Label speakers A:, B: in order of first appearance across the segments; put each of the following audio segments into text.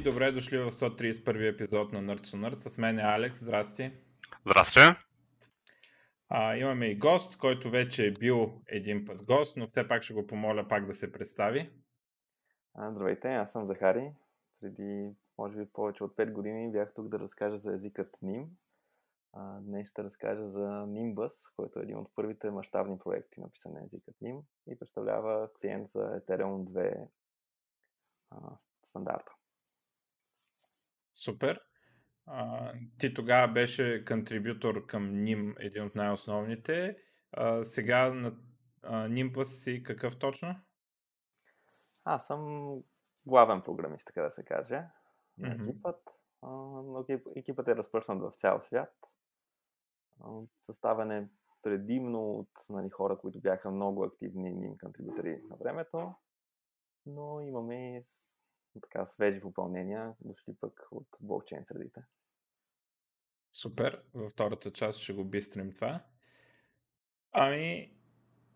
A: И добре дошли в 131 епизод на Nerds on Nerds. С мен е Алекс. Здрасти.
B: Здрасти.
A: А, имаме и гост, който вече е бил един път гост, но все пак ще го помоля пак да се представи.
C: А, здравейте, аз съм Захари. Преди, може би, повече от 5 години бях тук да разкажа за езикът NIM. А, днес ще разкажа за Nimbus, който е един от първите мащабни проекти, написан на езикът NIM и представлява клиент за Ethereum 2 а, стандарта.
A: Супер. А, ти тогава беше контрибютор към NIM, един от най-основните. А, сега на а, си какъв точно?
C: Аз съм главен програмист, така да се каже, на екипът. А, но екипът е разпръснат в цял свят. Съставен е предимно от нали, хора, които бяха много активни ним контрибутори на времето, но имаме така свежи попълнения, дошли пък от блокчейн средите.
A: Супер. Във втората част ще го бистрим това. Ами,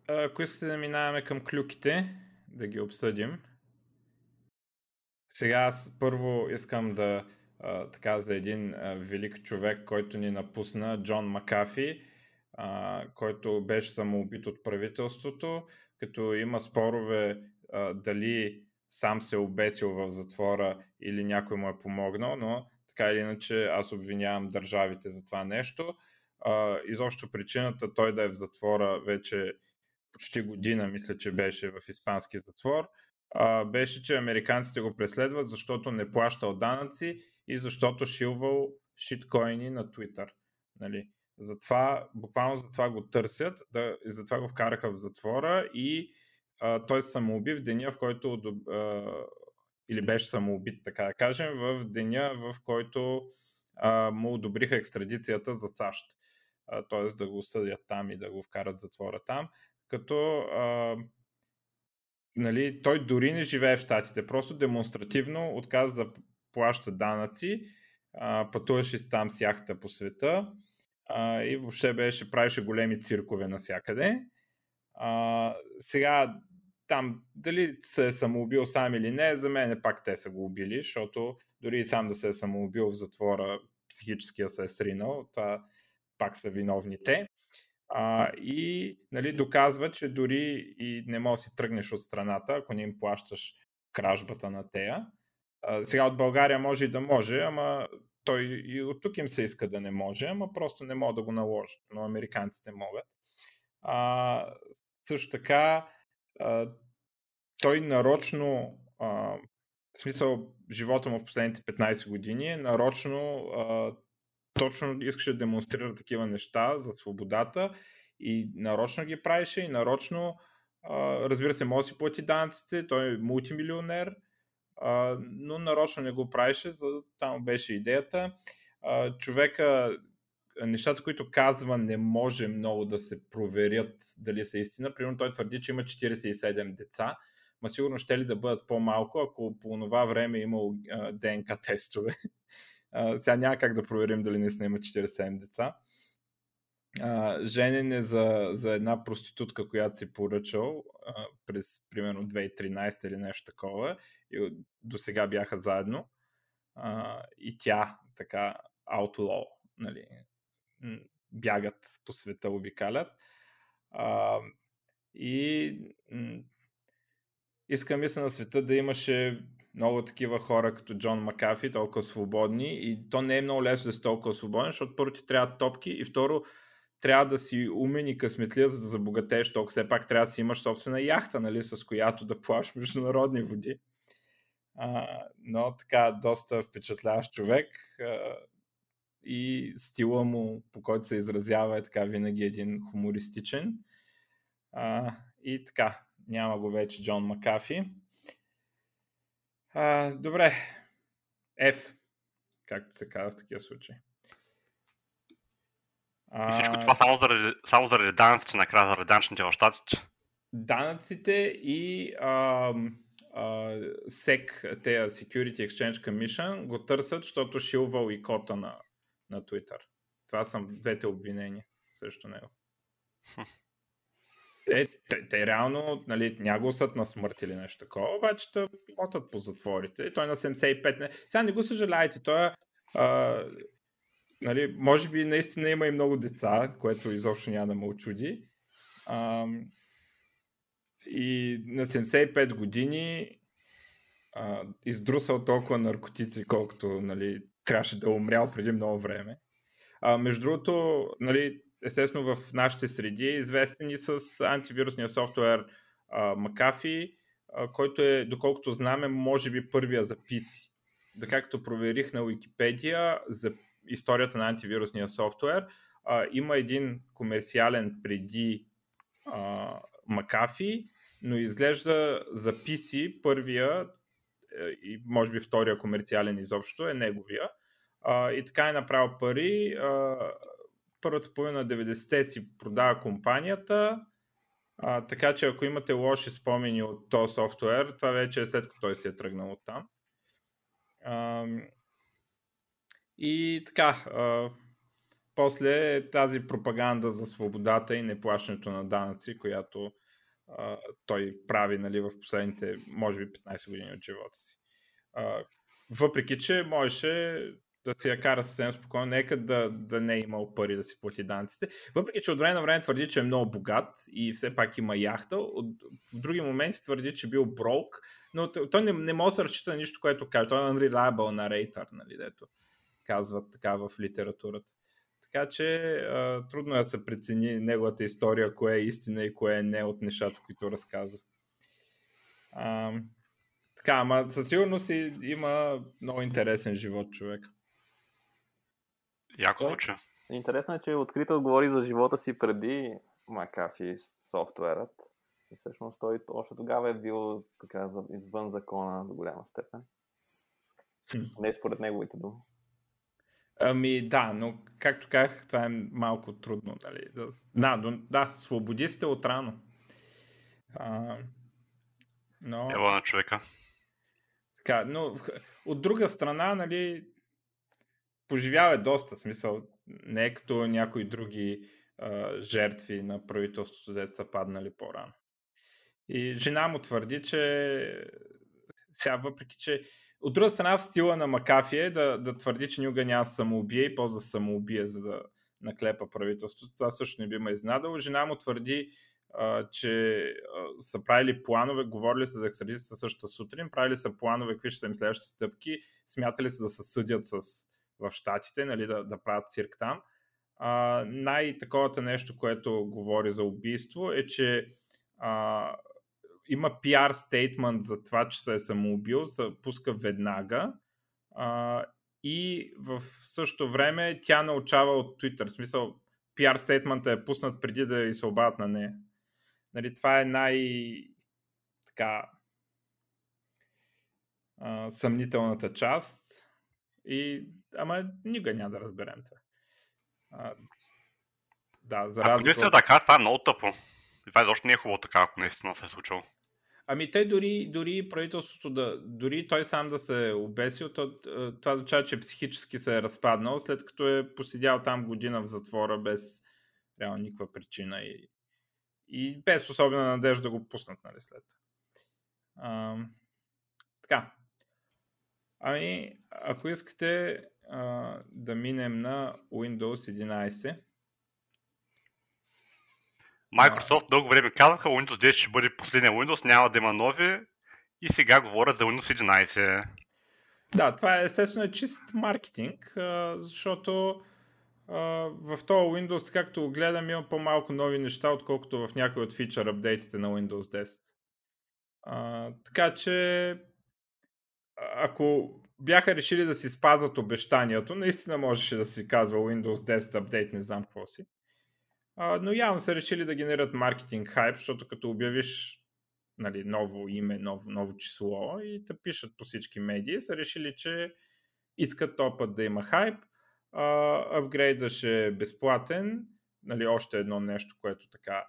A: ако искате да минаваме към клюките, да ги обсъдим. Сега аз първо искам да така за един велик човек, който ни напусна, Джон Макафи, който беше самоубит от правителството, като има спорове дали сам се е обесил в затвора или някой му е помогнал, но така или иначе аз обвинявам държавите за това нещо. А, изобщо причината той да е в затвора вече почти година, мисля, че беше в испански затвор, беше, че американците го преследват, защото не плащал данъци и защото шилвал шиткоини на Twitter. Нали? Затова, буквално затова го търсят, да, и затова го вкараха в затвора и той самоуби в деня, в който или беше самоубит, така да кажем, в деня, в който му одобриха екстрадицията за САЩ. Т.е. да го съдят там и да го вкарат затвора там. Като нали, той дори не живее в Штатите, просто демонстративно отказа да плаща данъци, пътуваше си там с яхта по света и въобще беше, правеше големи циркове навсякъде. А, сега там дали се е самоубил сам или не, за мен пак те са го убили, защото дори и сам да се е самоубил в затвора, психическия се е сринал, това пак са виновните. А, и нали, доказва, че дори и не можеш да си тръгнеш от страната, ако не им плащаш кражбата на тея. А, сега от България може и да може, ама той и от тук им се иска да не може, ама просто не могат да го наложат, но американците могат. А, също така, той нарочно, в смисъл, живота му в последните 15 години, нарочно а, точно искаше да демонстрира такива неща за свободата и нарочно ги правеше и нарочно, разбира се, може да си плати данъците, той е мултимилионер, но нарочно не го правеше, за там беше идеята. Човека, нещата, които казва, не може много да се проверят дали са истина. Примерно той твърди, че има 47 деца, ма сигурно ще ли да бъдат по-малко, ако по това време е имал а, ДНК тестове. Сега няма как да проверим дали наистина има 47 деца. Женен е за, за една проститутка, която си поръчал през примерно 2013 или нещо такова. И до сега бяха заедно. И тя така outlaw, нали, бягат по света, обикалят. А, и м, искам мисля на света да имаше много такива хора като Джон Макафи, толкова свободни и то не е много лесно да си толкова свободен, защото първо ти трябва топки и второ трябва да си умен и късметлия, за да забогатееш толкова. Все пак трябва да си имаш собствена яхта, нали, с която да плаваш международни води. А, но така, доста впечатляващ човек а, и стила му, по който се изразява, е така винаги един хумористичен. А, и така, няма го вече Джон Макафи. А, добре. F, както се казва в такива случаи.
B: И всичко това само заради, само заради данъците, накрая заради данъчните в щатите.
A: Данъците и а, а, SEC, те Security Exchange Commission, го търсят, защото шилвал и кота на, на Twitter. Това са двете обвинения срещу него. Е, те, те реално нали, няма съд на смърт или нещо такова, обаче те мотат по затворите. Той на 75. Не... Сега не го съжалявайте, той е а, нали, може би наистина има и много деца, което изобщо няма да ме очуди. А, и на 75 години а, издрусал толкова наркотици, колкото нали, трябваше да е умрял преди много време. А, между другото, нали, естествено в нашите среди е известен и с антивирусния софтуер а, McAfee, а, който е, доколкото знаме, може би първия за PC. Да както проверих на Wikipedia за историята на антивирусния софтуер, а, има един комерциален преди а, McAfee, но изглежда за PC първия и може би втория комерциален изобщо е неговия. И така е направил пари. Първата половина на 90-те си продава компанията, а, така че ако имате лоши спомени от този софтуер, това вече е след като той си е тръгнал от там. А, и така, а, после тази пропаганда за свободата и неплащането на данъци, която той прави нали, в последните, може би, 15 години от живота си. Въпреки, че можеше да си я кара съвсем спокойно, нека да, да не е имал пари да си плати данците. Въпреки, че от време на време твърди, че е много богат и все пак има яхта, от, в други моменти твърди, че бил брок, но той не, не може да разчита на нищо, което каже. Той е unreliable narrator, нали, дето казват така в литературата. Така че а, трудно е да се прецени неговата история, кое е истина и кое е не от нещата, които разказва. А, така, ама със сигурност има много интересен живот човек.
B: Яко звучи.
C: Интересно е, че открито говори за живота си преди Макафи софтуерът. И всъщност той още тогава е бил така извън закона до голяма степен. Не според неговите думи.
A: Ами да, но както казах, това е малко трудно. Дали? Да, да, да свободи сте от рано. А, но...
B: Ева на човека.
A: Така, но от друга страна, нали, поживява доста смисъл. Не е като някои други а, жертви на правителството, деца са паднали по-рано. И жена му твърди, че сега въпреки, че от друга страна в стила на Макафи е да, да твърди, че никога няма самоубие и ползва самоубие, за да наклепа правителството. Това също не би ме изнадало. Жена му твърди, а, че а, са правили планове, говорили са за екстрадицията същата сутрин, правили са планове, какви ще са им следващите стъпки, смятали се да се съдят с, в Штатите, нали, да, да правят цирк там. Най-таковата нещо, което говори за убийство е, че а, има PR стейтмент за това, че се е самоубил, се пуска веднага а, и в същото време тя научава от Twitter. В смисъл, PR стейтмента е пуснат преди да и се обадят на нея. Нали, това е най- така а, съмнителната част. И, ама никога няма да разберем това. А, да, за
B: разлика... Ако така, това е много тъпо. И това изобщо не е хубаво така, ако наистина се е случило.
A: Ами те дори, дори правителството да, дори той сам да се обесил, то, е, това означава, че психически се е разпаднал, след като е посидял там година в затвора без реално никаква причина и, и без особена надежда да го пуснат нали, след. А, така. Ами, ако искате а, да минем на Windows 11,
B: Microsoft дълго време казаха, Windows 10 ще бъде последния Windows, няма да има нови и сега говорят за Windows 11.
A: Да, това е естествено е чист маркетинг, защото в този Windows, както гледам, има по-малко нови неща, отколкото в някои от фичър апдейтите на Windows 10. така че, ако бяха решили да си спазват обещанието, наистина можеше да си казва Windows 10 апдейт, не знам какво си. Но явно са решили да генерират маркетинг хайп, защото като обявиш нали, ново име, ново, ново число и те пишат по всички медии, са решили, че искат този път да има хайп. апгрейда ще е безплатен. Нали, още едно нещо, което така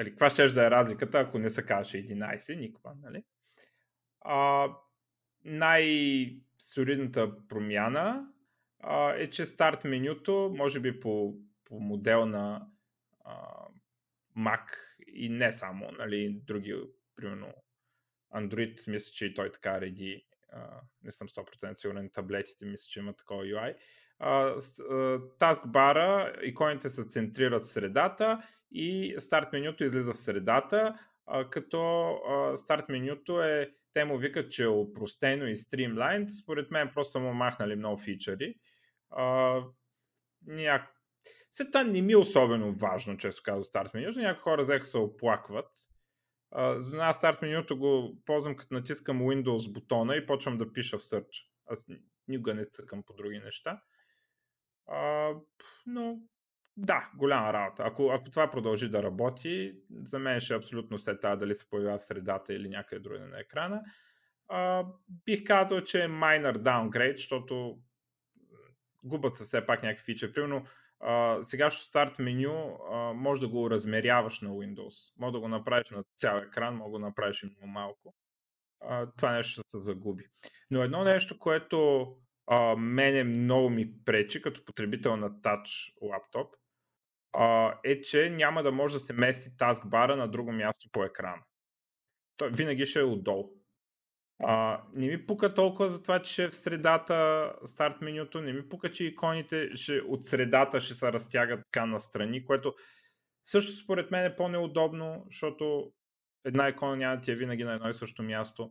A: Нали, каква ще да е разликата, ако не се каже 11, никога, нали? А, най-солидната промяна а, е, че старт менюто, може би по по модел на а, Mac и не само, нали, други, примерно Android, мисля, че и той така реди, а, не съм 100% сигурен, таблетите мисля, че има такова UI. Таскбара, иконите се центрират в средата и старт менюто излиза в средата, а, като а, старт менюто е, те му викат, че е упростено и стримлайн. Според мен просто му махнали много фичъри. А, няк... След това не ми е особено важно, често казвам старт менюто. Някои хора взеха се оплакват. Uh, аз старт менюто го ползвам като натискам Windows бутона и почвам да пиша в Search. Аз никога не цъкам по други неща. Uh, но да, голяма работа. Ако, ако това продължи да работи, за мен ще е абсолютно след това дали се появява в средата или някъде друга на екрана. Uh, бих казал, че е minor downgrade, защото губят се все пак някакви фичи. Примерно, uh, сегашното старт меню може да го размеряваш на Windows. Може да го направиш на цял екран, може да го направиш и много малко. Това нещо ще се загуби. Но едно нещо, което uh, мене много ми пречи като потребител на Touch лаптоп, uh, е, че няма да може да се мести таскбара на друго място по екрана. Той винаги ще е отдолу. А, не ми пука толкова за това, че в средата старт менюто, не ми пука, че иконите ще, от средата ще се разтягат така настрани, което също според мен е по-неудобно, защото една икона няма да ти е винаги на едно и също място.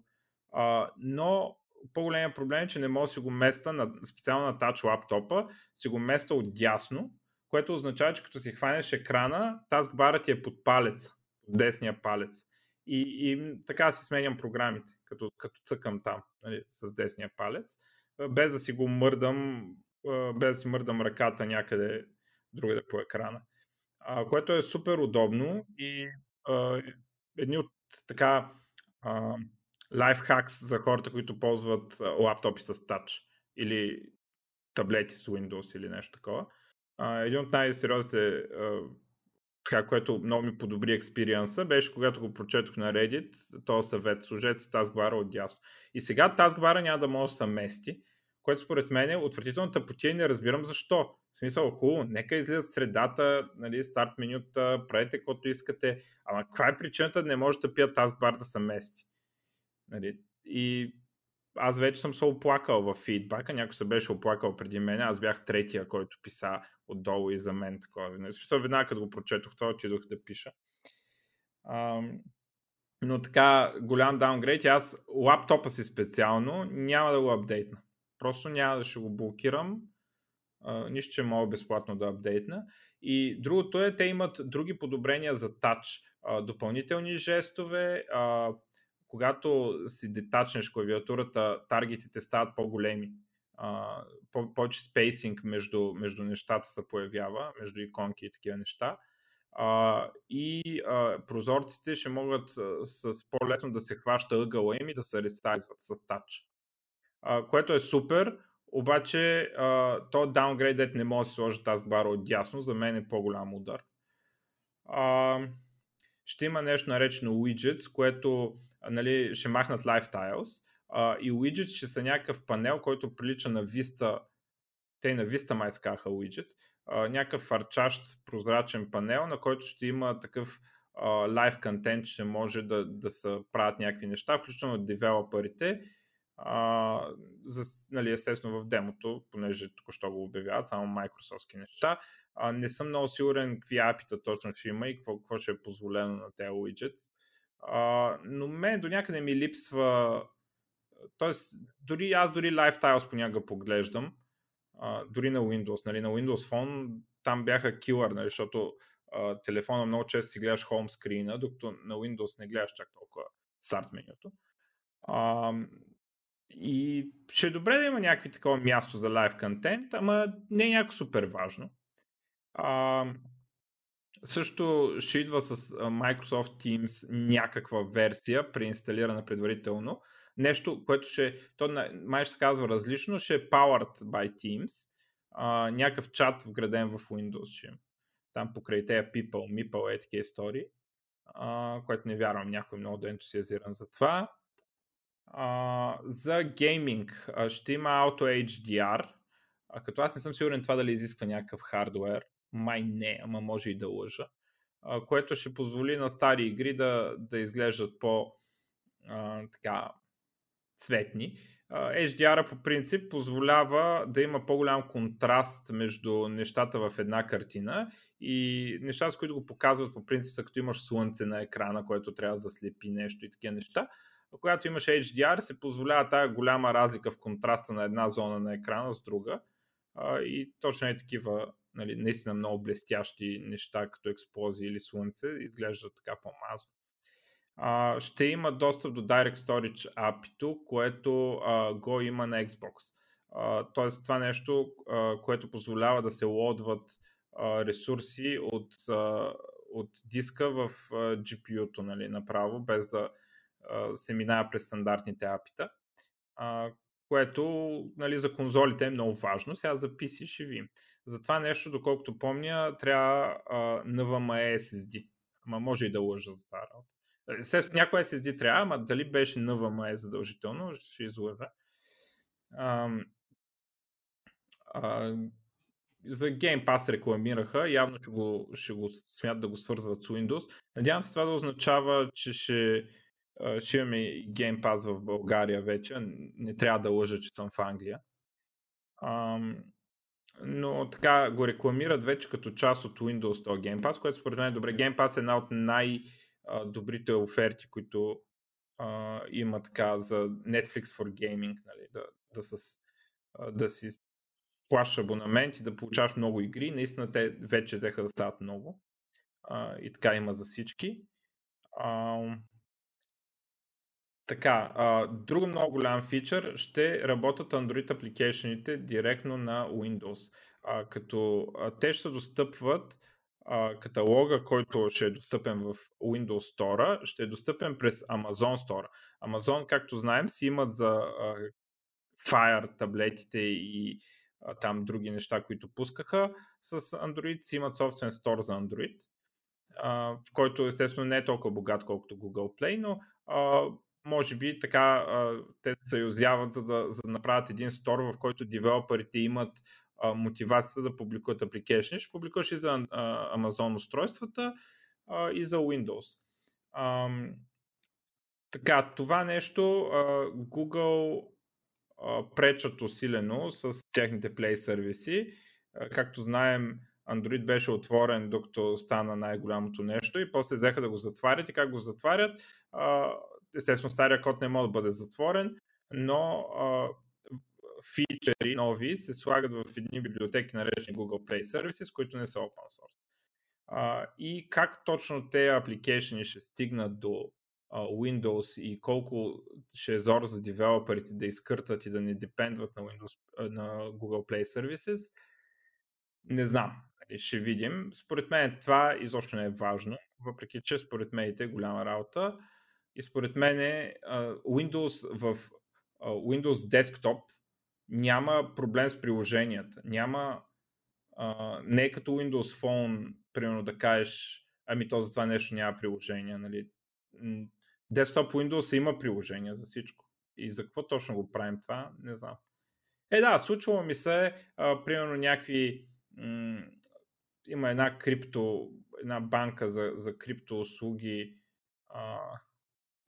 A: А, но по-големия проблем е, че не мога да си го места на, специално на тач лаптопа, си го места от дясно, което означава, че като си хванеш екрана, таскбара ти е под палец, десния палец. И, и така си сменям програмите, като, като цъкам там нали, с десния палец, без да си го мърдам, без да си мърдам ръката някъде другаде по екрана. А, което е супер удобно и а, едни от така лайфхакс за хората, които ползват лаптопи с тач или таблети с Windows или нещо такова. А, един от най-сериозните така, което много ми подобри експириенса, беше когато го прочетох на Reddit, този съвет, служете с таскбара от дясно. И сега таскбара няма да може да се мести, което според мен е отвратително тъпотия и не разбирам защо. В смисъл, хубаво, нека излиза средата, нали, старт менюта, правете каквото искате, ама каква е причината да не може да пия таскбар да се мести? Нали, и аз вече съм се оплакал в фидбака, някой се беше оплакал преди мен, аз бях третия, който писа отдолу и за мен такова. Не смисъл, веднага като го прочетох това, отидох да пиша. Ам, но така, голям даунгрейд. Аз лаптопа си специално няма да го апдейтна. Просто няма да ще го блокирам. А, нищо, че мога безплатно да апдейтна. И другото е, те имат други подобрения за тач. А, допълнителни жестове, а, когато си детачнеш клавиатурата, таргетите стават по-големи. Uh, по- повече спейсинг между, между нещата се появява, между иконки и такива неща. Uh, и uh, прозорците ще могат с по-летно да се хваща ъгъла им и да се ресайзват с тач. Което е супер, обаче то даунгрейдът не може да се сложи таскбара от дясно, за мен е по-голям удар. Ще има нещо наречено widgets, което нали, ще махнат Lifetiles а, и widgets ще са някакъв панел, който прилича на Vista, те на Vista май скаха widgets, а, някакъв фарчащ прозрачен панел, на който ще има такъв лайв контент, ще може да, да се правят някакви неща, включително от девелоперите, а, за, нали, естествено в демото, понеже току-що го обявяват, само Microsoftски неща. А, не съм много сигурен какви апита точно ще има и какво, какво ще е позволено на тези widgets. Но мен до някъде ми липсва. Тоест, дори аз дори Lifetiles понякога поглеждам. А, дори на Windows. Нали, на Windows Phone там бяха килър, нали, защото а, телефона много често си гледаш home докато на Windows не гледаш чак толкова старт менюто. А, и ще е добре да има някакви такова място за лайв контент, ама не е някакво супер важно. А, също ще идва с Microsoft Teams някаква версия, преинсталирана предварително. Нещо, което ще, то май ще казва различно, ще е Powered by Teams. А, някакъв чат вграден в Windows ще Там покрай тея People, Meeple е такива а, което не вярвам някой много да е ентусиазиран за това. А, за гейминг ще има Auto HDR, а, като аз не съм сигурен това дали изисква някакъв хардвер май не, ама може и да лъжа. а, което ще позволи на стари игри да, да изглеждат по а, така цветни. HDR по принцип позволява да има по-голям контраст между нещата в една картина и нещата, с които го показват по принцип са като имаш слънце на екрана, което трябва да заслепи нещо и такива неща. А когато имаш HDR се позволява тази голяма разлика в контраста на една зона на екрана с друга и точно е такива нали, наистина много блестящи неща, като експлозии или слънце, изглеждат така по-мазно ще има достъп до Direct Storage API, което а, го има на Xbox. А, тоест това нещо, а, което позволява да се лодват а, ресурси от, от диска в GPU-то нали, направо, без да се минава през стандартните API-та. Което нали, за конзолите е много важно. Сега за PC ще видим. За това нещо, доколкото помня, трябва а, NVMe SSD. Ама може и да лъжа за тази работа. Естествено, някой SSD трябва, ама дали беше NVMe е задължително, ще излъжа. За Game Pass рекламираха, явно ще го, ще го смятат да го свързват с Windows. Надявам се това да означава, че ще, ще имаме Game Pass в България вече. Не трябва да лъжа, че съм в Англия. А, но така го рекламират вече като част от Windows то Game Pass, което според мен е добре. Game Pass е една от най- добрите оферти, които а, има така за Netflix for Gaming, нали, да, да, с, да си плащаш абонамент и да получаваш много игри. Наистина те вече взеха да стават много. А, и така има за всички. А, така, а, друг много голям фичър ще работят Android апликейшените директно на Windows. А, като а, те ще достъпват а, каталога, който ще е достъпен в Windows Store, ще е достъпен през Amazon Store. Amazon, както знаем, си имат за а, Fire таблетите и а, там други неща, които пускаха с Android, си имат собствен стор за Android, а, който естествено не е толкова богат, колкото Google Play, но а, може би така те се съюзяват, за да, за да направят един стор, в който девелоперите имат а, мотивацията да публикуват application. Ще публикуваш и за а, Amazon устройствата и за Windows. Така, това нещо Google пречат усилено с техните Play сервиси. Както знаем, Android беше отворен, докато стана най-голямото нещо и после взеха да го затварят и как го затварят. Естествено, стария код не може да бъде затворен, но а, фичери нови се слагат в едни библиотеки, наречени Google Play Services, които не са open source. А, и как точно тези апликейшени ще стигнат до а, Windows и колко ще е зор за девелоперите да изкъртат и да не депендват на, Windows, на Google Play Services, не знам. Нали, ще видим. Според мен това изобщо не е важно, въпреки че според мен е голяма работа. И според мен Windows в Windows Desktop няма проблем с приложенията. Няма, не е като Windows Phone, примерно да кажеш, ами то за това нещо няма приложение. Нали? Desktop Windows има приложения за всичко. И за какво точно го правим това, не знам. Е, да, случвало ми се, примерно някакви. Има една крипто, една банка за, за криптоуслуги. А,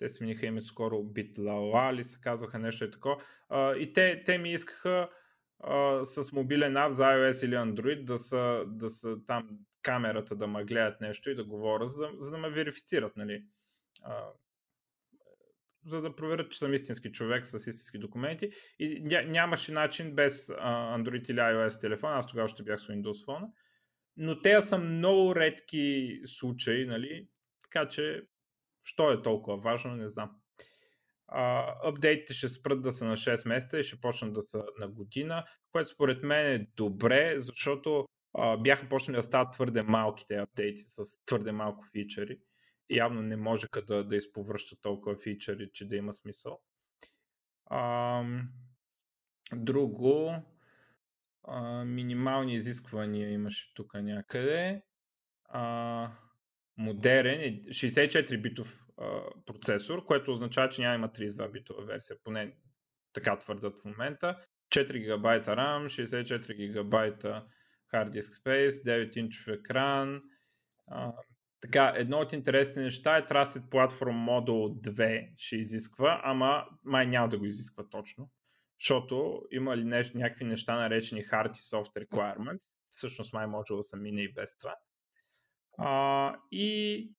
A: те смениха името скоро Битлала ли се казваха нещо и такова. и те, те ми искаха а, с мобилен ап за iOS или Android да са, да са там камерата да ме гледат нещо и да говоря, за, за да ме верифицират, нали. А, за да проверят, че съм истински човек с истински документи. И ня, нямаше начин без Android или iOS телефон, аз тогава ще бях с Windows Phone. Но те са много редки случаи, нали? Така че Що е толкова важно, не знам. Апдейтите ще спрат да са на 6 месеца и ще почнат да са на година, което според мен е добре, защото а, бяха почнали да стават твърде малките апдейти с твърде малко фичери. Явно не можеха да, да изповръщат толкова фичери, че да има смисъл. А, друго, а, минимални изисквания имаше тук някъде. А, модерен 64-битов а, процесор, което означава, че няма има 32 битова версия, поне така твърдат в момента. 4 ГБ RAM, 64 ГБ hard disk space, 9 инчов екран, а, така, едно от интересните неща е Trusted Platform Model 2 ще изисква, ама май няма да го изисква точно, защото има ли някакви неща наречени Hard и Soft Requirements, всъщност май може да са мине и без това. И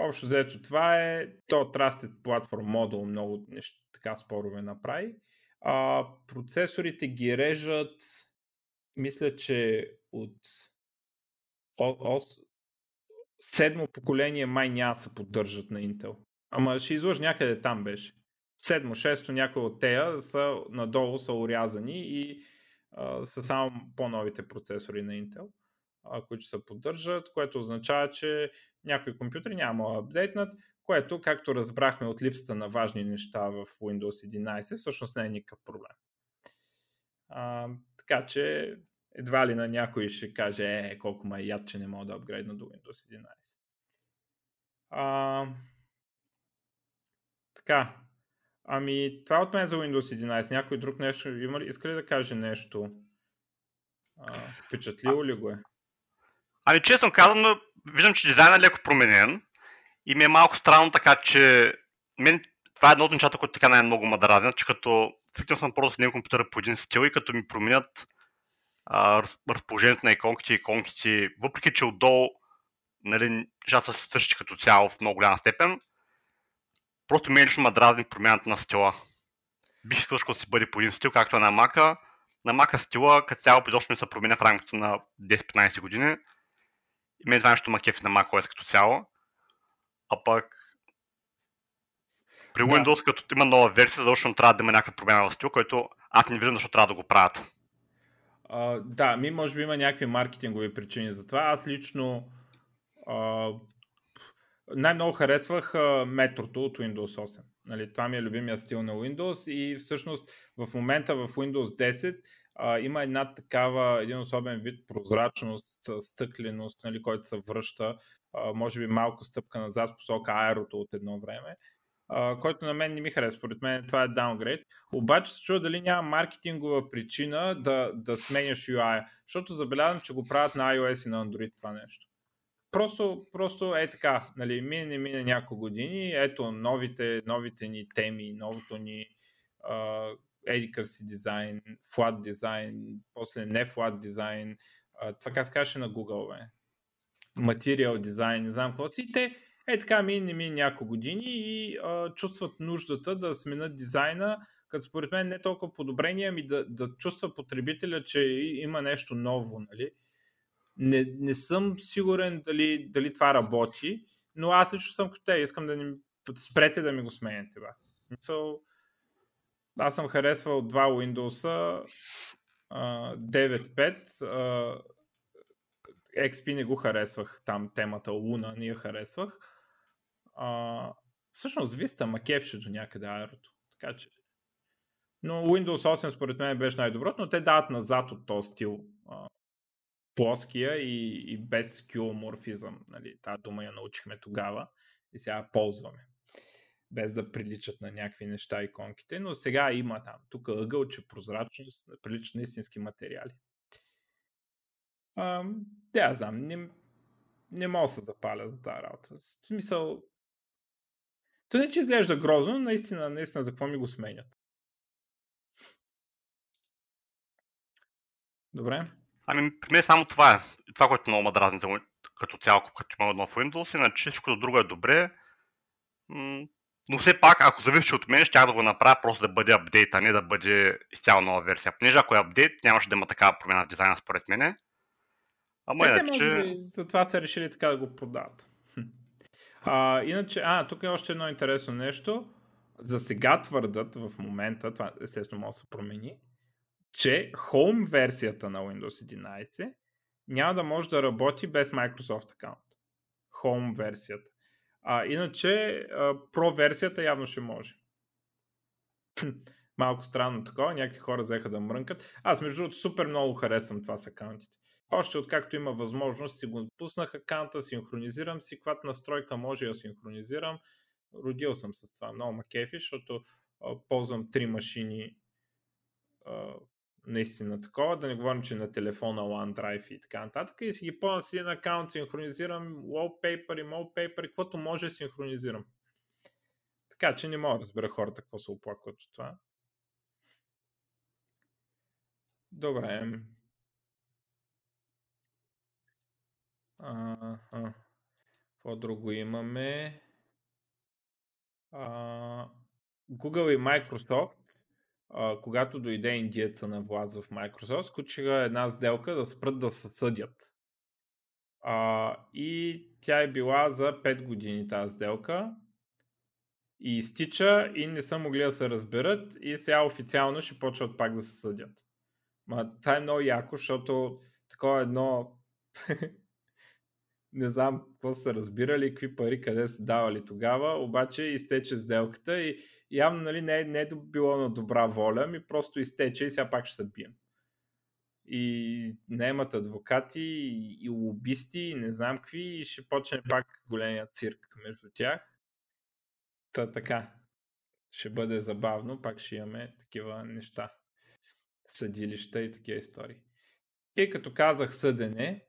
A: общо взето това е, то Trusted Platform Model много неща, така спорове направи. А, процесорите ги режат, мисля, че от седмо поколение май няма се поддържат на Intel. Ама ще излъж някъде там беше. Седмо, шесто някои от тея са надолу са урязани и а, са само по-новите процесори на Intel, които се поддържат, което означава, че някои компютри няма да апдейтнат, което, както разбрахме от липсата на важни неща в Windows 11, всъщност не е никакъв проблем. А, така че едва ли на някой ще каже, е, колко ма е яд, че не мога да апгрейдна до Windows 11. А, така. Ами, това от мен за Windows 11. Някой друг нещо има ли, иска ли да каже нещо? А, впечатлило ли го е?
B: Ами, честно казвам, виждам, че дизайнът е леко променен и ми е малко странно така, че мен това е едно от нещата, които така най-много ме дразнят, че като свикнал съм просто с един компютър по един стил и като ми променят а, разположението на иконките и иконките, въпреки че отдолу нали, нещата са същи като цяло в много голяма степен, просто мен лично ме дразни промяната на стила. Бих искал да си бъде по един стил, както е на Мака. На Мака стила като цяло изобщо не се променя в рамките на 10-15 години. И мен това нещо ма кефи на macOS като цяло. А пък при Windows, да. като има нова версия, задължително трябва да има някаква промяна в стил, който аз не виждам защо трябва да го правят.
A: Uh, да, ми може би има някакви маркетингови причини за това. Аз лично uh, най-много харесвах метрото от Windows 8. Нали, това ми е любимия стил на Windows и всъщност в момента в Windows 10 uh, има една такава, един особен вид прозрачност, стъкленост, нали, който се връща, uh, може би малко стъпка назад в посока аерото от едно време Uh, който на мен не ми харесва. Според мен това е downgrade. Обаче се чува дали няма маркетингова причина да, да сменяш UI. Защото забелязвам, че го правят на iOS и на Android това нещо. Просто, просто е така, нали, мине, мине няколко години, ето новите, новите ни теми, новото ни едикъв си дизайн, flat дизайн, после не flat дизайн, това как се на Google, бе? Материал дизайн, не знам какво си. И те, е така ми ми няколко години и а, чувстват нуждата да сменят дизайна, като според мен не толкова подобрение, ами да, да чувства потребителя, че има нещо ново. Нали? Не, не съм сигурен дали, дали това работи, но аз лично съм като те. Искам да ни спрете да ми го сменяте вас. В смисъл, аз съм харесвал два Windows, 9.5, XP не го харесвах, там темата Луна не я харесвах. А, всъщност Vista макевше до някъде аерото. Така че. Но Windows 8 според мен беше най-доброто, но те дават назад от този стил а, плоския и, и без скюоморфизъм. Нали, тази дума я научихме тогава и сега ползваме. Без да приличат на някакви неща иконките, но сега има там. Тук ъгълче, прозрачност, прилича на истински материали. А, да, знам, не, не мога да се запаля за тази работа. В смисъл, то не, че изглежда грозно, но наистина, наистина за какво ми го сменят. Добре.
B: Ами, при мен само това е. Това, което много ме дразни като цяло, като има нов Windows, иначе всичко друго е добре. Но все пак, ако зависи от мен, ще да го направя просто да бъде апдейт, а не да бъде изцяло нова версия. Понеже ако е апдейт, нямаше да има такава промяна в дизайна според мен.
A: Ама иначе... може би затова са решили така да го продават. А, иначе, а, тук е още едно интересно нещо. За сега твърдат в момента, това естествено може да се промени, че Home версията на Windows 11 няма да може да работи без Microsoft аккаунт. Home версията. А, иначе а, Pro версията явно ще може. Малко странно такова, някакви хора взеха да мрънкат. Аз между другото супер много харесвам това с акаунтите. Още откакто има възможност, си го пуснах акаунта, синхронизирам си, каквато настройка може да синхронизирам. Родил съм с това много макефи, защото а, ползвам три машини наистина такова, да не говорим, че на телефона OneDrive и така нататък. И си ги пълна си един акаунт, синхронизирам wallpaper и wallpaper и каквото може синхронизирам. Така че не мога да разбера хората какво се оплакват от това. Добре. А. Какво друго имаме? А, Google и Microsoft, когато дойде индиеца на власт в Microsoft, скучиха една сделка да спрат да се съдят. А, и тя е била за 5 години тази сделка. И изтича и не са могли да се разберат и сега официално ще почват пак да се съдят. Ма това е много яко, защото такова едно не знам какво са разбирали, какви пари къде са давали тогава, обаче изтече сделката и явно нали, не, е, не е било на добра воля, ми просто изтече и сега пак ще се бием. И наемат адвокати и, лобисти и не знам какви и ще почне пак големия цирк между тях. Та така, ще бъде забавно, пак ще имаме такива неща. Съдилища и такива истории. И като казах съдене,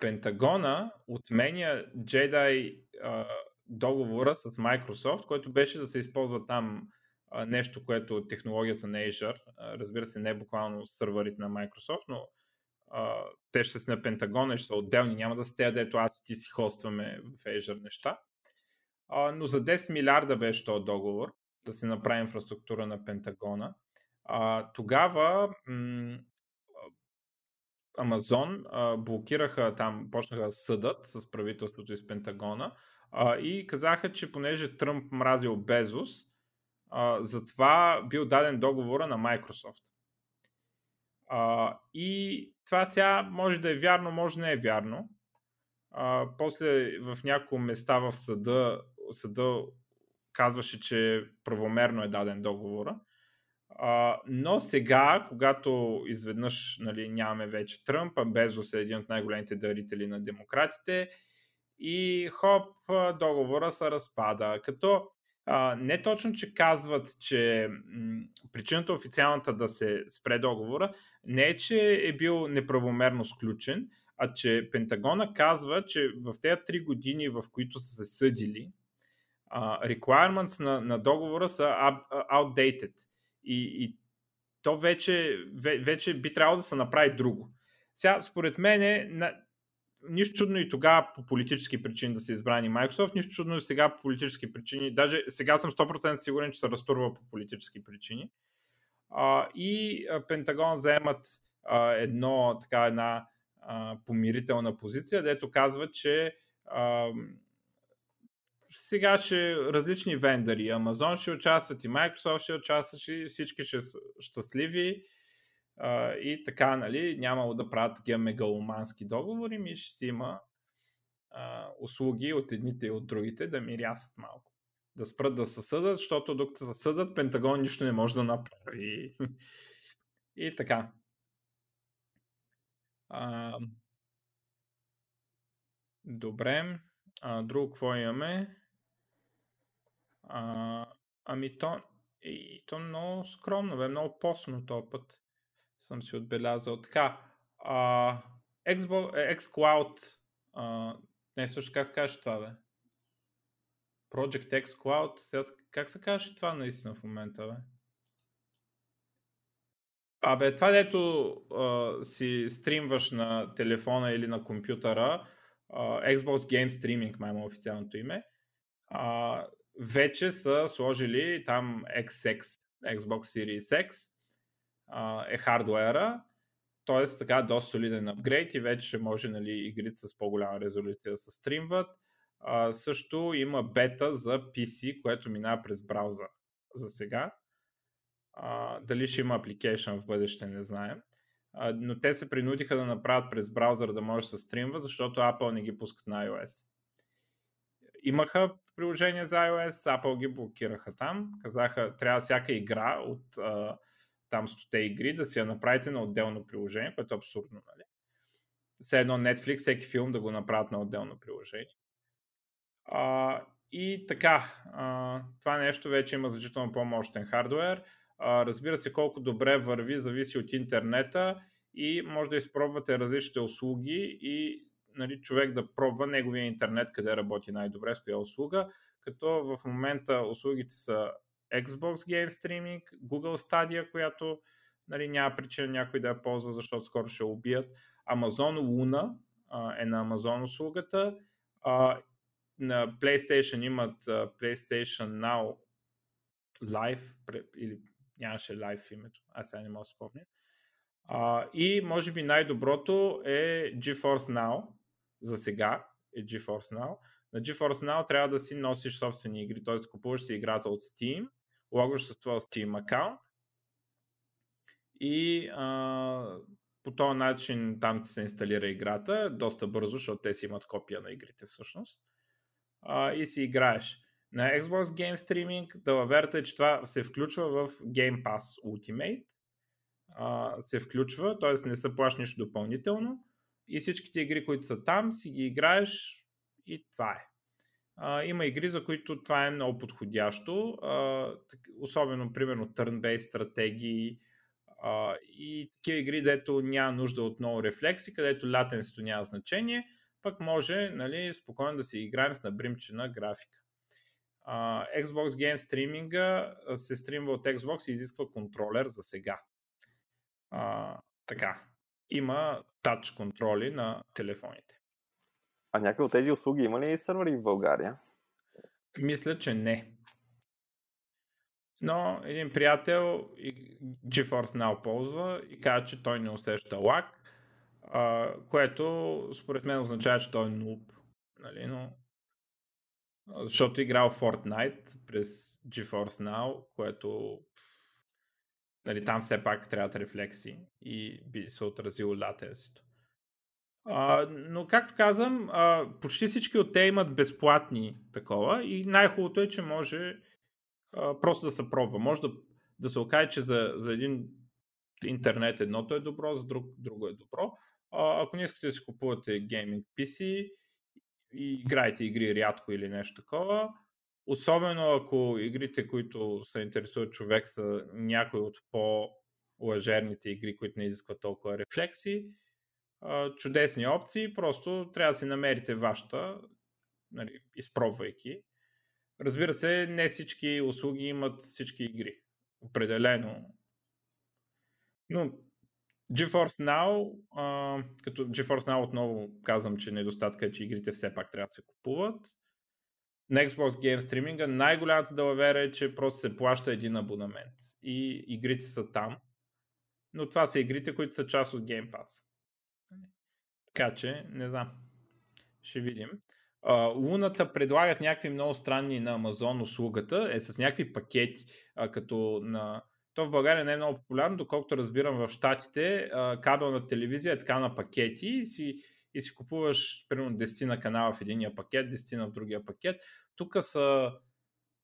A: Пентагона отменя Jedi а, договора с Microsoft, който беше да се използва там а, нещо, което технологията на Azure, а, разбира се, не е буквално сървърите на Microsoft, но а, те ще са на Пентагона и ще са отделни, няма да сте, дето аз и ти си хостваме в Azure неща. А, но за 10 милиарда беше този договор да се направи инфраструктура на Пентагона. А, тогава м- Амазон блокираха там, почнаха да съдат с правителството из Пентагона а, и казаха, че понеже Тръмп мразил Безос, а, затова бил даден договора на Microsoft. А, и това сега може да е вярно, може не е вярно. А, после в няколко места в съда, съда казваше, че правомерно е даден договора. А, но сега, когато изведнъж нали, нямаме вече Тръмп, а Безос е един от най-големите дарители на демократите и хоп, договора се разпада. Като а, не точно, че казват, че м- причината официалната да се спре договора не е, че е бил неправомерно сключен, а че Пентагона казва, че в тези три години, в които са се съдили, uh, requirements на, на договора са outdated и, и то вече, вече би трябвало да се направи друго. Сега, според мен, на... нищо чудно и тогава по политически причини да се избрани Microsoft, нищо чудно и сега по политически причини. Даже сега съм 100% сигурен, че се разтурва по политически причини. А, и Пентагон заемат а, едно, така, една а, помирителна позиция, дето казва, че а, сега ще различни вендори. Amazon ще участват и Microsoft ще участват и всички ще щастливи а, и така, нали, нямало да правят такива мегаломански договори, ми ще си има а, услуги от едните и от другите да мирясат малко. Да спрат да се съдат, защото докато се съдат, Пентагон нищо не може да направи. и така. А, добре. А, друго какво имаме? А, ами то, и, то много скромно, бе, много постно този път съм си отбелязал. Така, а, Xbox, е, xCloud, а, не, също как се каже това, бе? Project X сега, как се каже това наистина в момента, бе? Абе, това дето а, си стримваш на телефона или на компютъра, а, Xbox Game Streaming, май му официалното име, а, вече са сложили там XX, Xbox Series X е хардуера, т.е. така доста солиден апгрейд и вече може нали, игрите с по-голяма резолюция да се стримват. А, също има бета за PC, което минава през браузър за сега. А, дали ще има application в бъдеще, не знаем. А, но те се принудиха да направят през браузър да може да се стримва, защото Apple не ги пускат на iOS. Имаха приложение за iOS, Apple ги блокираха там. Казаха, трябва всяка игра от а, там 100 игри да си я направите на отделно приложение, което е абсурдно, нали? Все едно Netflix, всеки филм да го направят на отделно приложение. А, и така, а, това нещо вече има значително по-мощен хардвер. А, разбира се, колко добре върви, зависи от интернета и може да изпробвате различните услуги и нали, човек да пробва неговия интернет, къде работи най-добре, с коя услуга, като в момента услугите са Xbox Game Streaming, Google Stadia, която нали, няма причина някой да я ползва, защото скоро ще убият. Amazon Luna а, е на Amazon услугата. А, на PlayStation имат а, PlayStation Now Live, или нямаше Live името, аз сега не мога да спомня. А, и може би най-доброто е GeForce Now, за сега е GeForce Now. На GeForce Now трябва да си носиш собствени игри, т.е. купуваш си играта от Steam, логваш с твоя Steam аккаунт и а, по този начин там ти се инсталира играта доста бързо, защото те си имат копия на игрите всъщност. А, и си играеш. На Xbox Game Streaming да е, че това се включва в Game Pass Ultimate. А, се включва, т.е. не се плаща нищо допълнително и всичките игри, които са там, си ги играеш и това е. А, има игри, за които това е много подходящо, а, особено, примерно, turn-based стратегии а, и такива игри, дето няма нужда от много рефлекси, където латенството няма значение, пък може нали, спокойно да си играем с набримчена графика. А, Xbox Game стриминга се стримва от Xbox и изисква контролер за сега. А, така, има тач контроли на телефоните.
C: А някои от тези услуги има ли сървъри в България?
A: Мисля, че не. Но един приятел GeForce Now ползва и каза, че той не усеща лак, което според мен означава, че той е нуб. Нали? Но, защото е играл Fortnite през GeForce Now, което нали, там все пак трябват рефлекси и би се отразило латенството. А, но както казвам, а, почти всички от те имат безплатни такова и най-хубавото е, че може а, просто да се пробва. Може да, да се окаже, че за, за един интернет едното е добро, за друг друго е добро. А, ако не искате да си купувате гейминг PC и играете игри рядко или нещо такова, особено ако игрите, които се интересуват човек са някои от по-лъжерните игри, които не изискват толкова рефлекси, чудесни опции, просто трябва да си намерите вашата, нали, изпробвайки. Разбира се, не всички услуги имат всички игри. Определено. Но GeForce Now, като GeForce Now отново казвам, че недостатъка е, че игрите все пак трябва да се купуват. На Xbox Game Streaming най-голямата далавера е, че просто се плаща един абонамент и игрите са там. Но това са игрите, които са част от Game Pass. Така че, не знам. Ще видим. Луната предлагат някакви много странни на Амазон услугата, е с някакви пакети, а, като на... То в България не е много популярно, доколкото разбирам в Штатите, кабелна телевизия е така на пакети и си, и си купуваш примерно 10 на канала в единия пакет, 10 на в другия пакет. Тук са...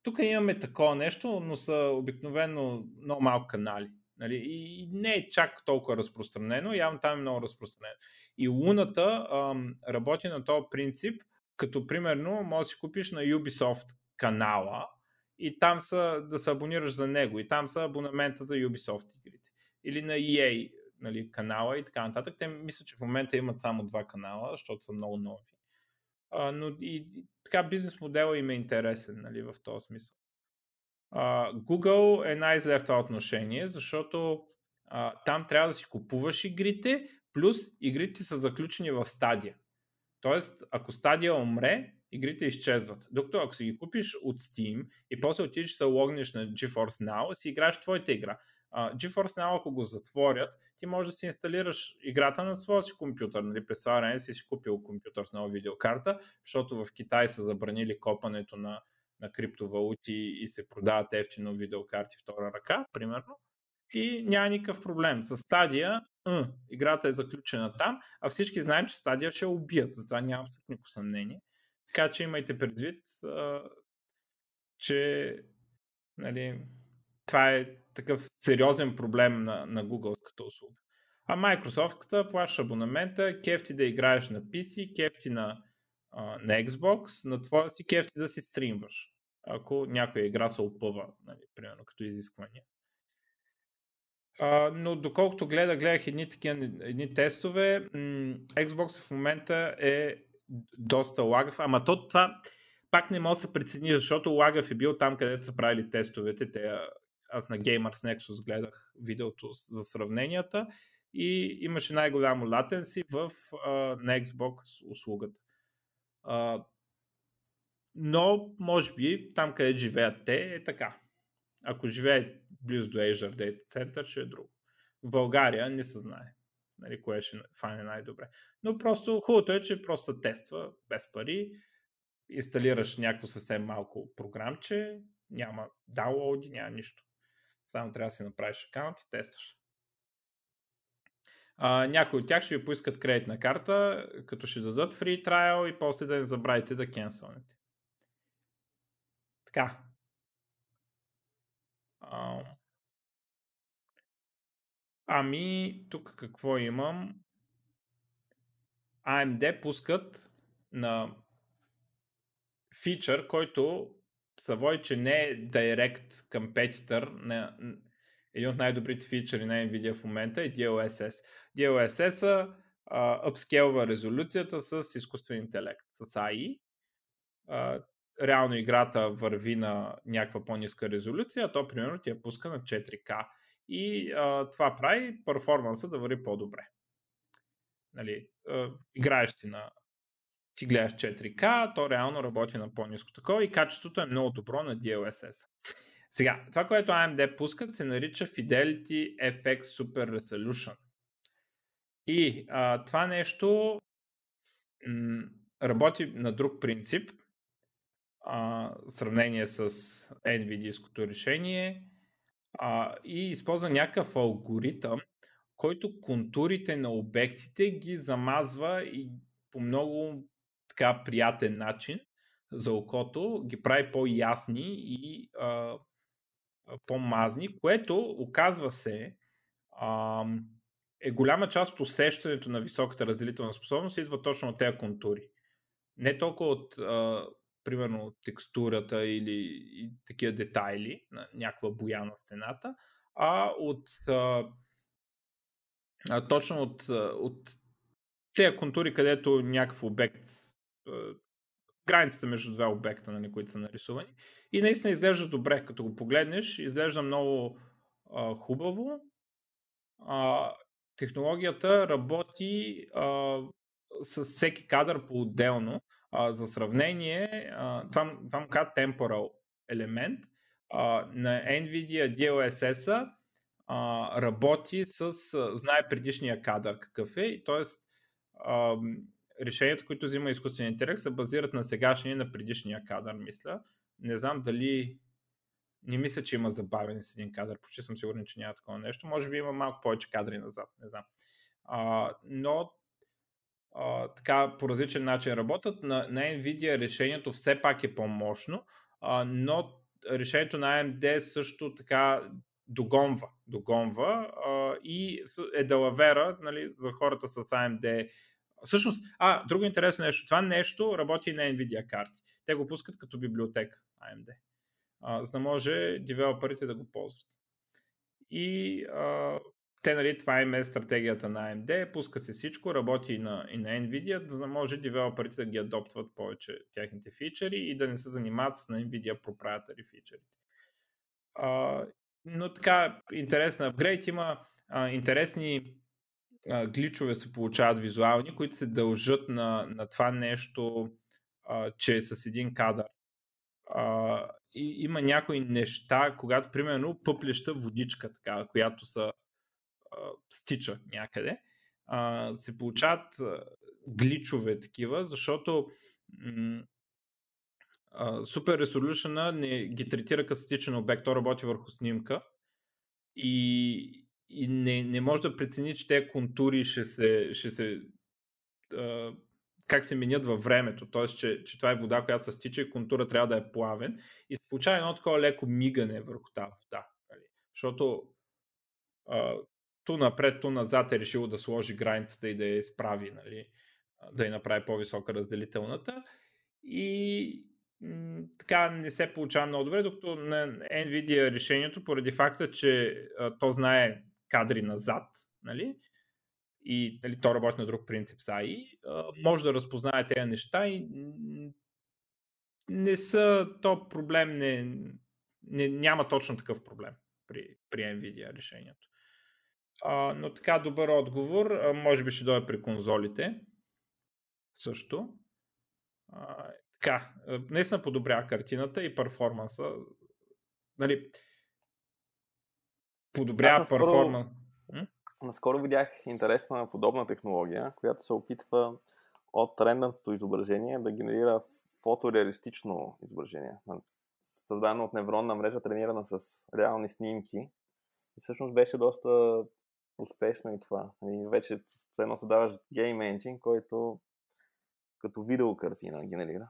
A: Тук имаме такова нещо, но са обикновено много малко канали. Нали? И не е чак толкова разпространено, явно там е много разпространено. И Луната ам, работи на този принцип, като примерно може да си купиш на Ubisoft канала и там са да се абонираш за него и там са абонамента за Ubisoft игрите. Или на EA нали, канала и така нататък. Те мисля, че в момента имат само два канала, защото са много нови. А, но и, така бизнес модела им е интересен нали, в този смисъл. А, Google е най-зле в това отношение, защото а, там трябва да си купуваш игрите, плюс игрите са заключени в стадия. Тоест, ако стадия умре, игрите изчезват. Докато ако си ги купиш от Steam и после отидеш да логнеш на GeForce Now, си играеш твоята игра. Uh, GeForce Now, ако го затворят, ти можеш да си инсталираш играта на своя си компютър. Нали? През това време си си купил компютър с нова видеокарта, защото в Китай са забранили копането на, на криптовалути и се продават ефтино видеокарти втора ръка, примерно. И няма никакъв проблем. С стадия, играта е заключена там, а всички знаем, че стадия ще убият, затова няма абсолютно никакво съмнение. Така че имайте предвид, а, че нали, това е такъв сериозен проблем на, на Google услуга. А Microsoft плаща абонамента, кефти да играеш на PC, кефти на, а, на Xbox, на твоя си кефти да си стримваш. Ако някоя игра се опъва, нали, примерно като изисквания. А, но доколкото гледа, гледах едни такива едни тестове, м- Xbox в момента е доста лагав, ама то това пак не може да се прецени, защото лагав е бил там, където са правили тестовете. Те, аз на Gamers Nexus гледах видеото за сравненията и имаше най-голямо латенси в, а, на Xbox услугата. А, но, може би, там където живеят те, е така. Ако живее близо до Azure Data Center, ще е друго. В България не се знае нали, кое ще фане най-добре. Но просто хубавото е, че просто тества без пари, инсталираш някакво съвсем малко програмче, няма даунлоуди, няма нищо. Само трябва да си направиш акаунт и тестваш. А, някои от тях ще ви поискат кредитна карта, като ще дадат free trial и после да не забравите да кенселнете. Така. А, ами, тук какво имам? AMD пускат на фичър, който Савой, че не е Direct Competitor на един от най-добрите фичъри на Nvidia в момента е DLSS. DLSS апскелва резолюцията с изкуствен интелект, с AI. А, реално играта върви на някаква по-ниска резолюция, а то примерно ти я пуска на 4K. И а, това прави перформанса да върви по-добре. Нали, а, играеш си на ти гледаш 4K, то реално работи на по-низко такова и качеството е много добро на DLSS. Сега, това, което AMD пускат, се нарича Fidelity FX Super Resolution. И а, това нещо м- работи на друг принцип, а, в сравнение с NVIDIA-ското решение а, и използва някакъв алгоритъм, който контурите на обектите ги замазва и по много така приятен начин за окото, ги прави по-ясни и а, по-мазни, което оказва се а, е голяма част от усещането на високата разделителна способност идва точно от тези контури. Не толкова от а, примерно текстурата или такива детайли на някаква боя на стената, а от а, а, точно от, от тези контури, където някакъв обект границата между два обекта, нали, които са нарисувани. И наистина изглежда добре, като го погледнеш, изглежда много а, хубаво. А, технологията работи а, с всеки кадър по-отделно. А, за сравнение, а, това му казва temporal елемент. А, на NVIDIA DLSS а, работи с, а, знае предишния кадър какъв е, т.е решенията, които взима изкуствен интелект, се базират на сегашния и на предишния кадър, мисля. Не знам дали... Не мисля, че има забавен с един кадър. Почти съм сигурен, че няма такова нещо. Може би има малко повече кадри назад. Не знам. А, но а, така по различен начин работят. На, на Nvidia решението все пак е по-мощно, а, но решението на AMD също така догонва, догонва а, и е далавера нали, за хората с AMD Всъщност, а, друго интересно нещо. Това нещо работи на Nvidia карти. Те го пускат като библиотека AMD. А, за да може девелоперите да го ползват. И а, те, нали, това им е стратегията на AMD, пуска се всичко, работи и на, и на Nvidia, за да може девелоперите да ги адоптват повече тяхните фичери и да не се занимават с на Nvidia проприятари фичерите. А, но така, интересен апгрейд има а, интересни а, гличове се получават визуални, които се дължат на, на това нещо, а, че е с един кадър. А, и има някои неща, когато примерно пъплеща водичка, така, която са а, стича някъде, а, се получават а, гличове такива, защото м- Super Resolution не ги третира като стичен обект, то работи върху снимка и, и не, не може да прецени, че тези контури ще се, ще се а, как се менят във времето, т.е. Че, че това е вода, която се стича и контура трябва да е плавен и се получава едно такова леко мигане върху тази вода. Нали? Защото ту напред, ту назад е решило да сложи границата и да я изправи, нали? да я направи по-висока разделителната и така не се получава много добре, докато на NVIDIA решението, поради факта, че а, то знае кадри назад, нали? и нали, то работи на друг принцип с AI, може да разпознае тези неща и не са, то проблем не, не, няма точно такъв проблем при, при NVIDIA решението. А, но така добър отговор, а, може би ще дойде при конзолите също. А, така, наистина подобрява картината и перформанса. Нали, подобрява перформанс.
C: Наскоро видях интересна подобна технология, която се опитва от рендърното изображение да генерира фотореалистично изображение. Създадено от невронна мрежа, тренирана с реални снимки. И всъщност беше доста успешно и това. И вече едно създаваш гейм енджин, който като видеокартина генерира.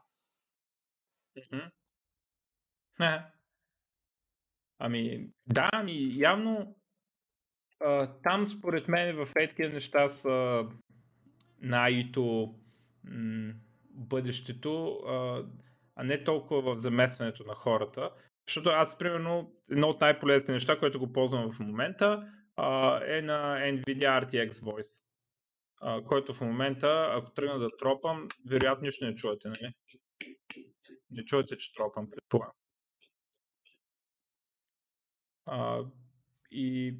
A: Ами, да, ами явно а, там според мен в такива неща са най-то м- бъдещето, а, а не толкова в замесването на хората. Защото аз, примерно, едно от най-полезните неща, което го ползвам в момента, а, е на NVIDIA RTX Voice, а, който в момента, ако тръгна да тропам, вероятно нищо не чувате, нали? Не чувате, че тропам, предполагам. И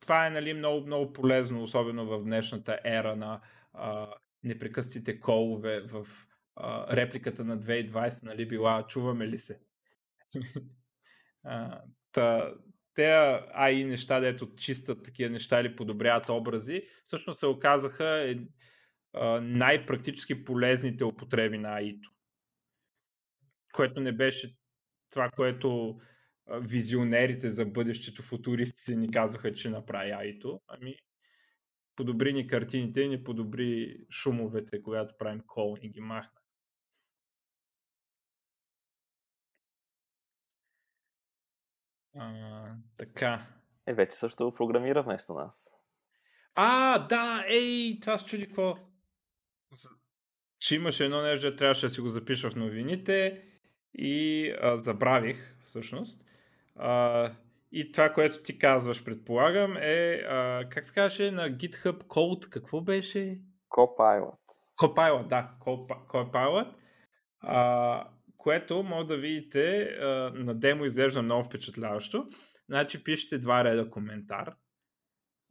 A: това е нали, много, много полезно, особено в днешната ера на а, непрекъстите колове в а, репликата на 2020, нали, била чуваме ли се? а, та, те AI неща, дето чистат такива неща или подобряват образи, всъщност се оказаха е, най-практически полезните употреби на AI-то. Което не беше това, което визионерите за бъдещето футуристите ни казваха, че направи AI-то. Ами, подобри ни картините и ни подобри шумовете, когато правим кол и ги махна. А, така.
C: Е, вече също програмира вместо нас.
A: А, да, ей, това се чуди какво. Че имаше едно нещо, трябваше да си го запиша в новините и а, забравих всъщност. А, и това, което ти казваш, предполагам, е, а, как се казваше на GitHub Code, какво беше?
C: Copilot.
A: Copilot, да, Copilot. А, което може да видите а, на демо изглежда много впечатляващо. Значи пишете два реда коментар.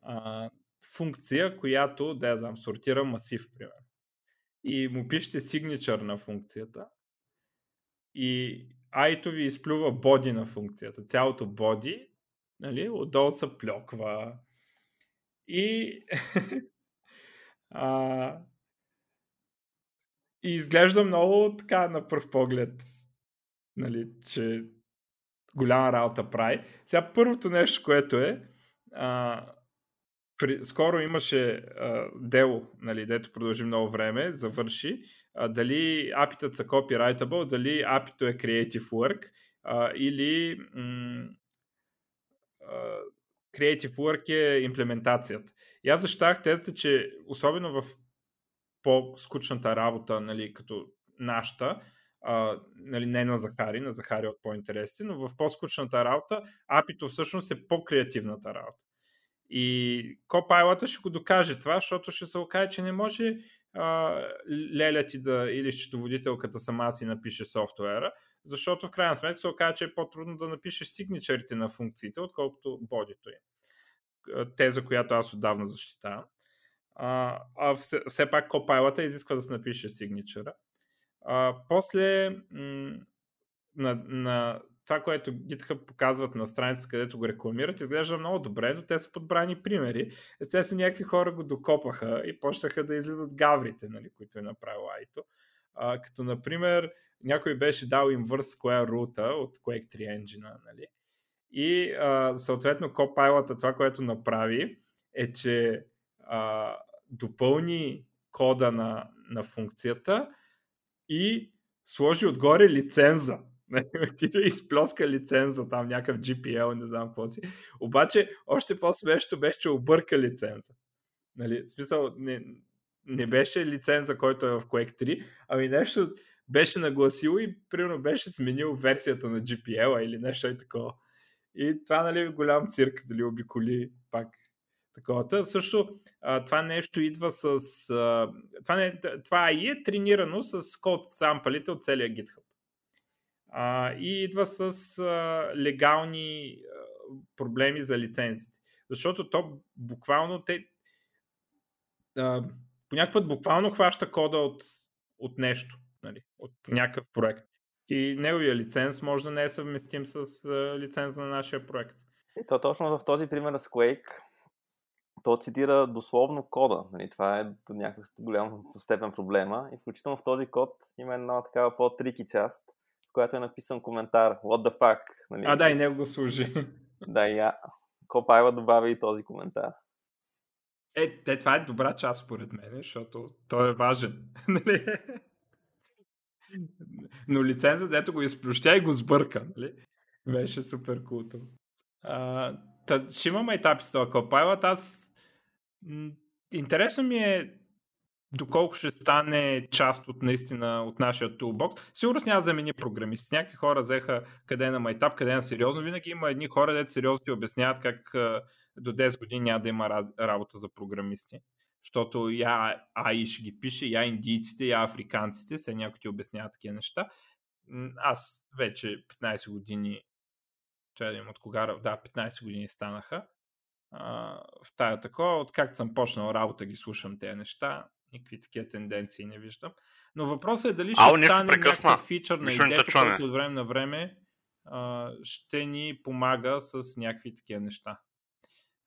A: А, функция, която, да я знам, сортира масив, примерно. И му пишете signature на функцията. И айто ви изплюва боди на функцията. Цялото боди, нали, отдолу се плюква. И а, и изглежда много така на пръв поглед, нали, че голяма работа прави. Сега първото нещо, което е, а, при, скоро имаше а, дело, нали, дето продължи много време, завърши, дали апитът са copyrightable, дали апито е creative work а, или м- а, creative work е имплементацията. И аз защитах тезата, че особено в по-скучната работа, нали, като нашата, а, нали, не на Захари, на Захари от по-интереси, но в по-скучната работа, апито всъщност е по-креативната работа. И Copilot ще го докаже това, защото ще се окаже, че не може а, леля ти да, или счетоводителката сама си напише софтуера, защото в крайна сметка се окаже, че е по-трудно да напишеш сигничерите на функциите, отколкото бодито е. Теза, която аз отдавна защитавам. А, а все, все пак Copilot изисква да се напише сигничера. А, после м- на, на това, което GitHub показват на страницата, където го рекламират, изглежда много добре, но те са подбрани примери. Естествено, някакви хора го докопаха и почнаха да излизат гаврите, нали, които е направил Айто. Като, например, някой беше дал inverse square root от Quake 3 engine, нали? И а, съответно Copilot това, което направи, е, че а, допълни кода на, на функцията и сложи отгоре лиценза ти да изплоска лиценза, там някакъв GPL, не знам какво си. Обаче, още по-смешно беше, че обърка лиценза. Нали, в смисъл, не, не беше лиценза, който е в Quake 3, ами нещо беше нагласил и примерно беше сменил версията на GPL или нещо и такова. И това, нали, голям цирк, дали обиколи пак Таковата. Също това нещо идва с... Това, не, това и е тренирано с код сампалите от целия GitHub. А, и идва с а, легални а, проблеми за лицензите. Защото то буквално те а, по някакъв път буквално хваща кода от, от нещо, нали, от някакъв проект. И неговия лиценз може да не е съвместим с а, лиценз на нашия проект.
C: И то точно в този пример с Quake, то цитира дословно кода. Нали? Това е до някаква голям степен проблема. И включително в този код има една такава по-трики част, която е написан коментар What the fuck. Нали?
A: А, да, и него го служи.
C: Да, и я. Копайва добави и този коментар.
A: Е, те, това е добра част, според мен, защото той е важен. Нали? Но лицензът, дето го изплющя и го сбърка. Нали? Беше супер култо. Ще имаме етапи с това Copilot. Аз интересно ми е доколко ще стане част от наистина от нашия toolbox. Сигурно няма да замени програмисти. Някакви хора взеха къде е на майтап, къде е на сериозно. Винаги има едни хора, дето сериозно ти обясняват как до 10 години няма да има работа за програмисти. Защото я АИ ще ги пише, я индийците, я африканците, се някои ти обясняват такива неща. Аз вече 15 години, трябва да им от кога, да, 15 години станаха в тая такова. Откакто съм почнал работа ги слушам тези неща, никакви такива тенденции не виждам. Но въпросът е дали ще Ало, стане някакъв фичър на идеята, който от време на време а, ще ни помага с някакви такива неща.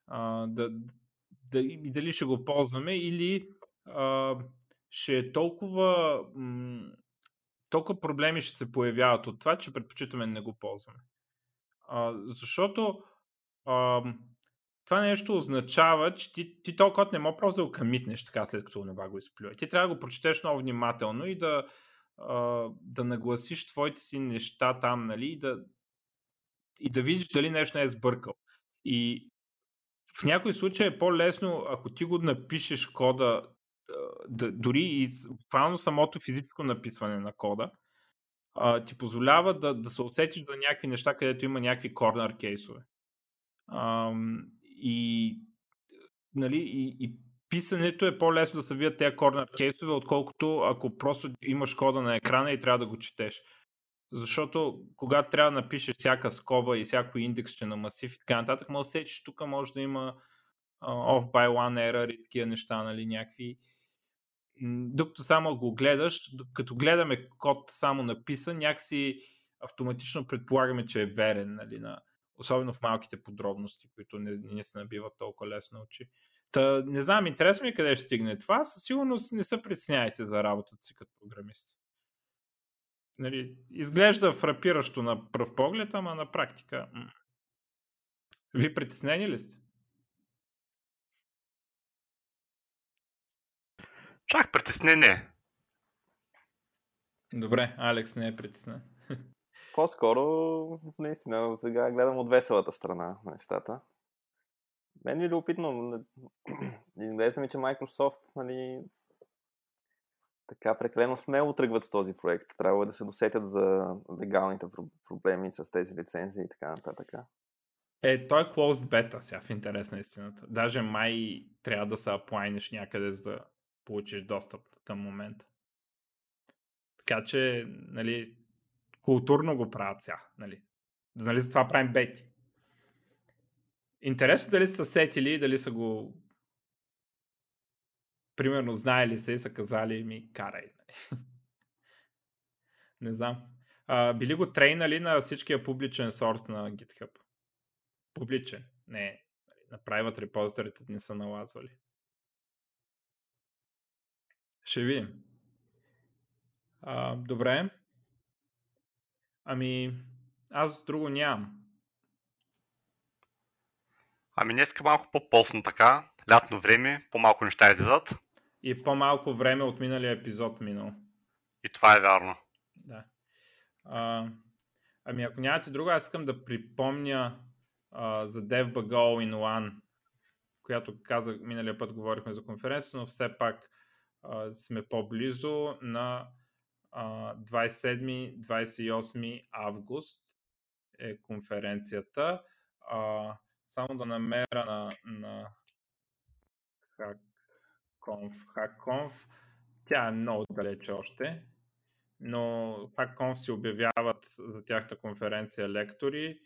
A: А, да, да, и дали ще го ползваме или а, ще е толкова м- толкова проблеми ще се появяват от това, че предпочитаме да не го ползваме. А, защото а, това нещо означава, че ти, ти толкова код не мога просто да го камитнеш така след като това го изплюе. Ти трябва да го прочетеш много внимателно и да, да нагласиш твоите си неща там, нали, и да, и да видиш дали нещо не е сбъркал. И в някои случаи е по-лесно, ако ти го напишеш кода, да, дори и буквално самото физическо написване на кода, а, ти позволява да, да се усетиш за някакви неща, където има някакви корнер кейсове. И, нали, и, и писането е по-лесно да се видят тези корнер кейсове, отколкото ако просто имаш кода на екрана и трябва да го четеш. Защото когато трябва да напишеш всяка скоба и всяко индексче на масив и така нататък, може да се че тук може да има off by one error и такива неща, нали, някакви. Докато само го гледаш, като гледаме код само написан, някакси автоматично предполагаме, че е верен, нали, на, особено в малките подробности, които не, не се набиват толкова лесно очи. Та, не знам, интересно ми е къде ще стигне това. Със сигурност не се притесняйте за работата си като програмист нали, изглежда фрапиращо на пръв поглед, ама на практика. Ви притеснени ли сте?
B: Чак притеснение.
A: Добре, Алекс не е притеснен.
C: По-скоро, наистина, сега гледам от веселата страна на нещата. Мен ми е любопитно. Изглежда ми, че Microsoft нали, така прекалено смело тръгват с този проект. Трябва да се досетят за легалните проблеми с тези лицензии и така нататък.
A: Е, той е closed beta сега в интерес на истината. Даже май трябва да се аплайнеш някъде за да получиш достъп към момента. Така че, нали, културно го правят сега, нали. Нали за това правим бети. Интересно дали са сетили дали са го примерно знаели се и са казали ми карай. Не знам. А, били го трейнали на всичкия публичен сорт на GitHub? Публичен. Не. На private репозиторите не са налазвали. Ще видим. А, добре. Ами, аз друго нямам.
B: Ами днеска малко по-посно така, лятно време, по-малко неща излизат
A: и по-малко време от миналия епизод минал.
B: И това е вярно.
A: Да. А, ами ако нямате друго, аз искам да припомня а, за DevBug All in One, която казах, миналия път говорихме за конференцията, но все пак а, сме по-близо на 27-28 август е конференцията. А, само да намеря на, на HackConf. HackConf, тя е много далече още, но HackConf си обявяват за тяхната конференция лектори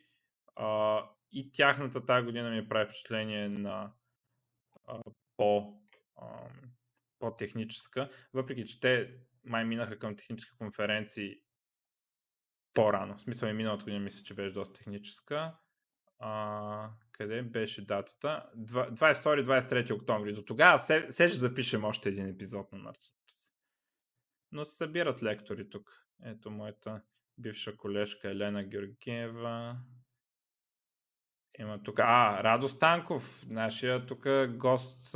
A: а, и тяхната тази година ми прави впечатление на а, по, а, по-техническа, въпреки че те май минаха към технически конференции по-рано. В смисъл и миналата година мисля, че беше доста техническа. А, къде беше датата? 22-23 октомври. До тогава се, се ще запишем още един епизод на Narcissus. Но се събират лектори тук. Ето моята бивша колежка Елена Георгиева. Има тук. А, Радо Станков, нашия тук гост,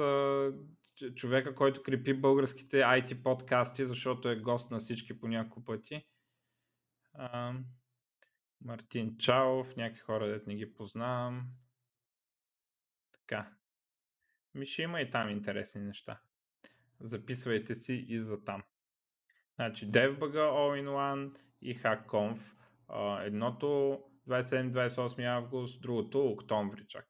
A: човека, който крепи българските IT подкасти, защото е гост на всички по няколко пъти. А, Мартин Чаов, някакви хора, дет не ги познавам. Така. Ми ще има и там интересни неща. Записвайте си и за там. Значи DevBug All-in-One и HackConf. Едното 27-28 август, другото октомври чак.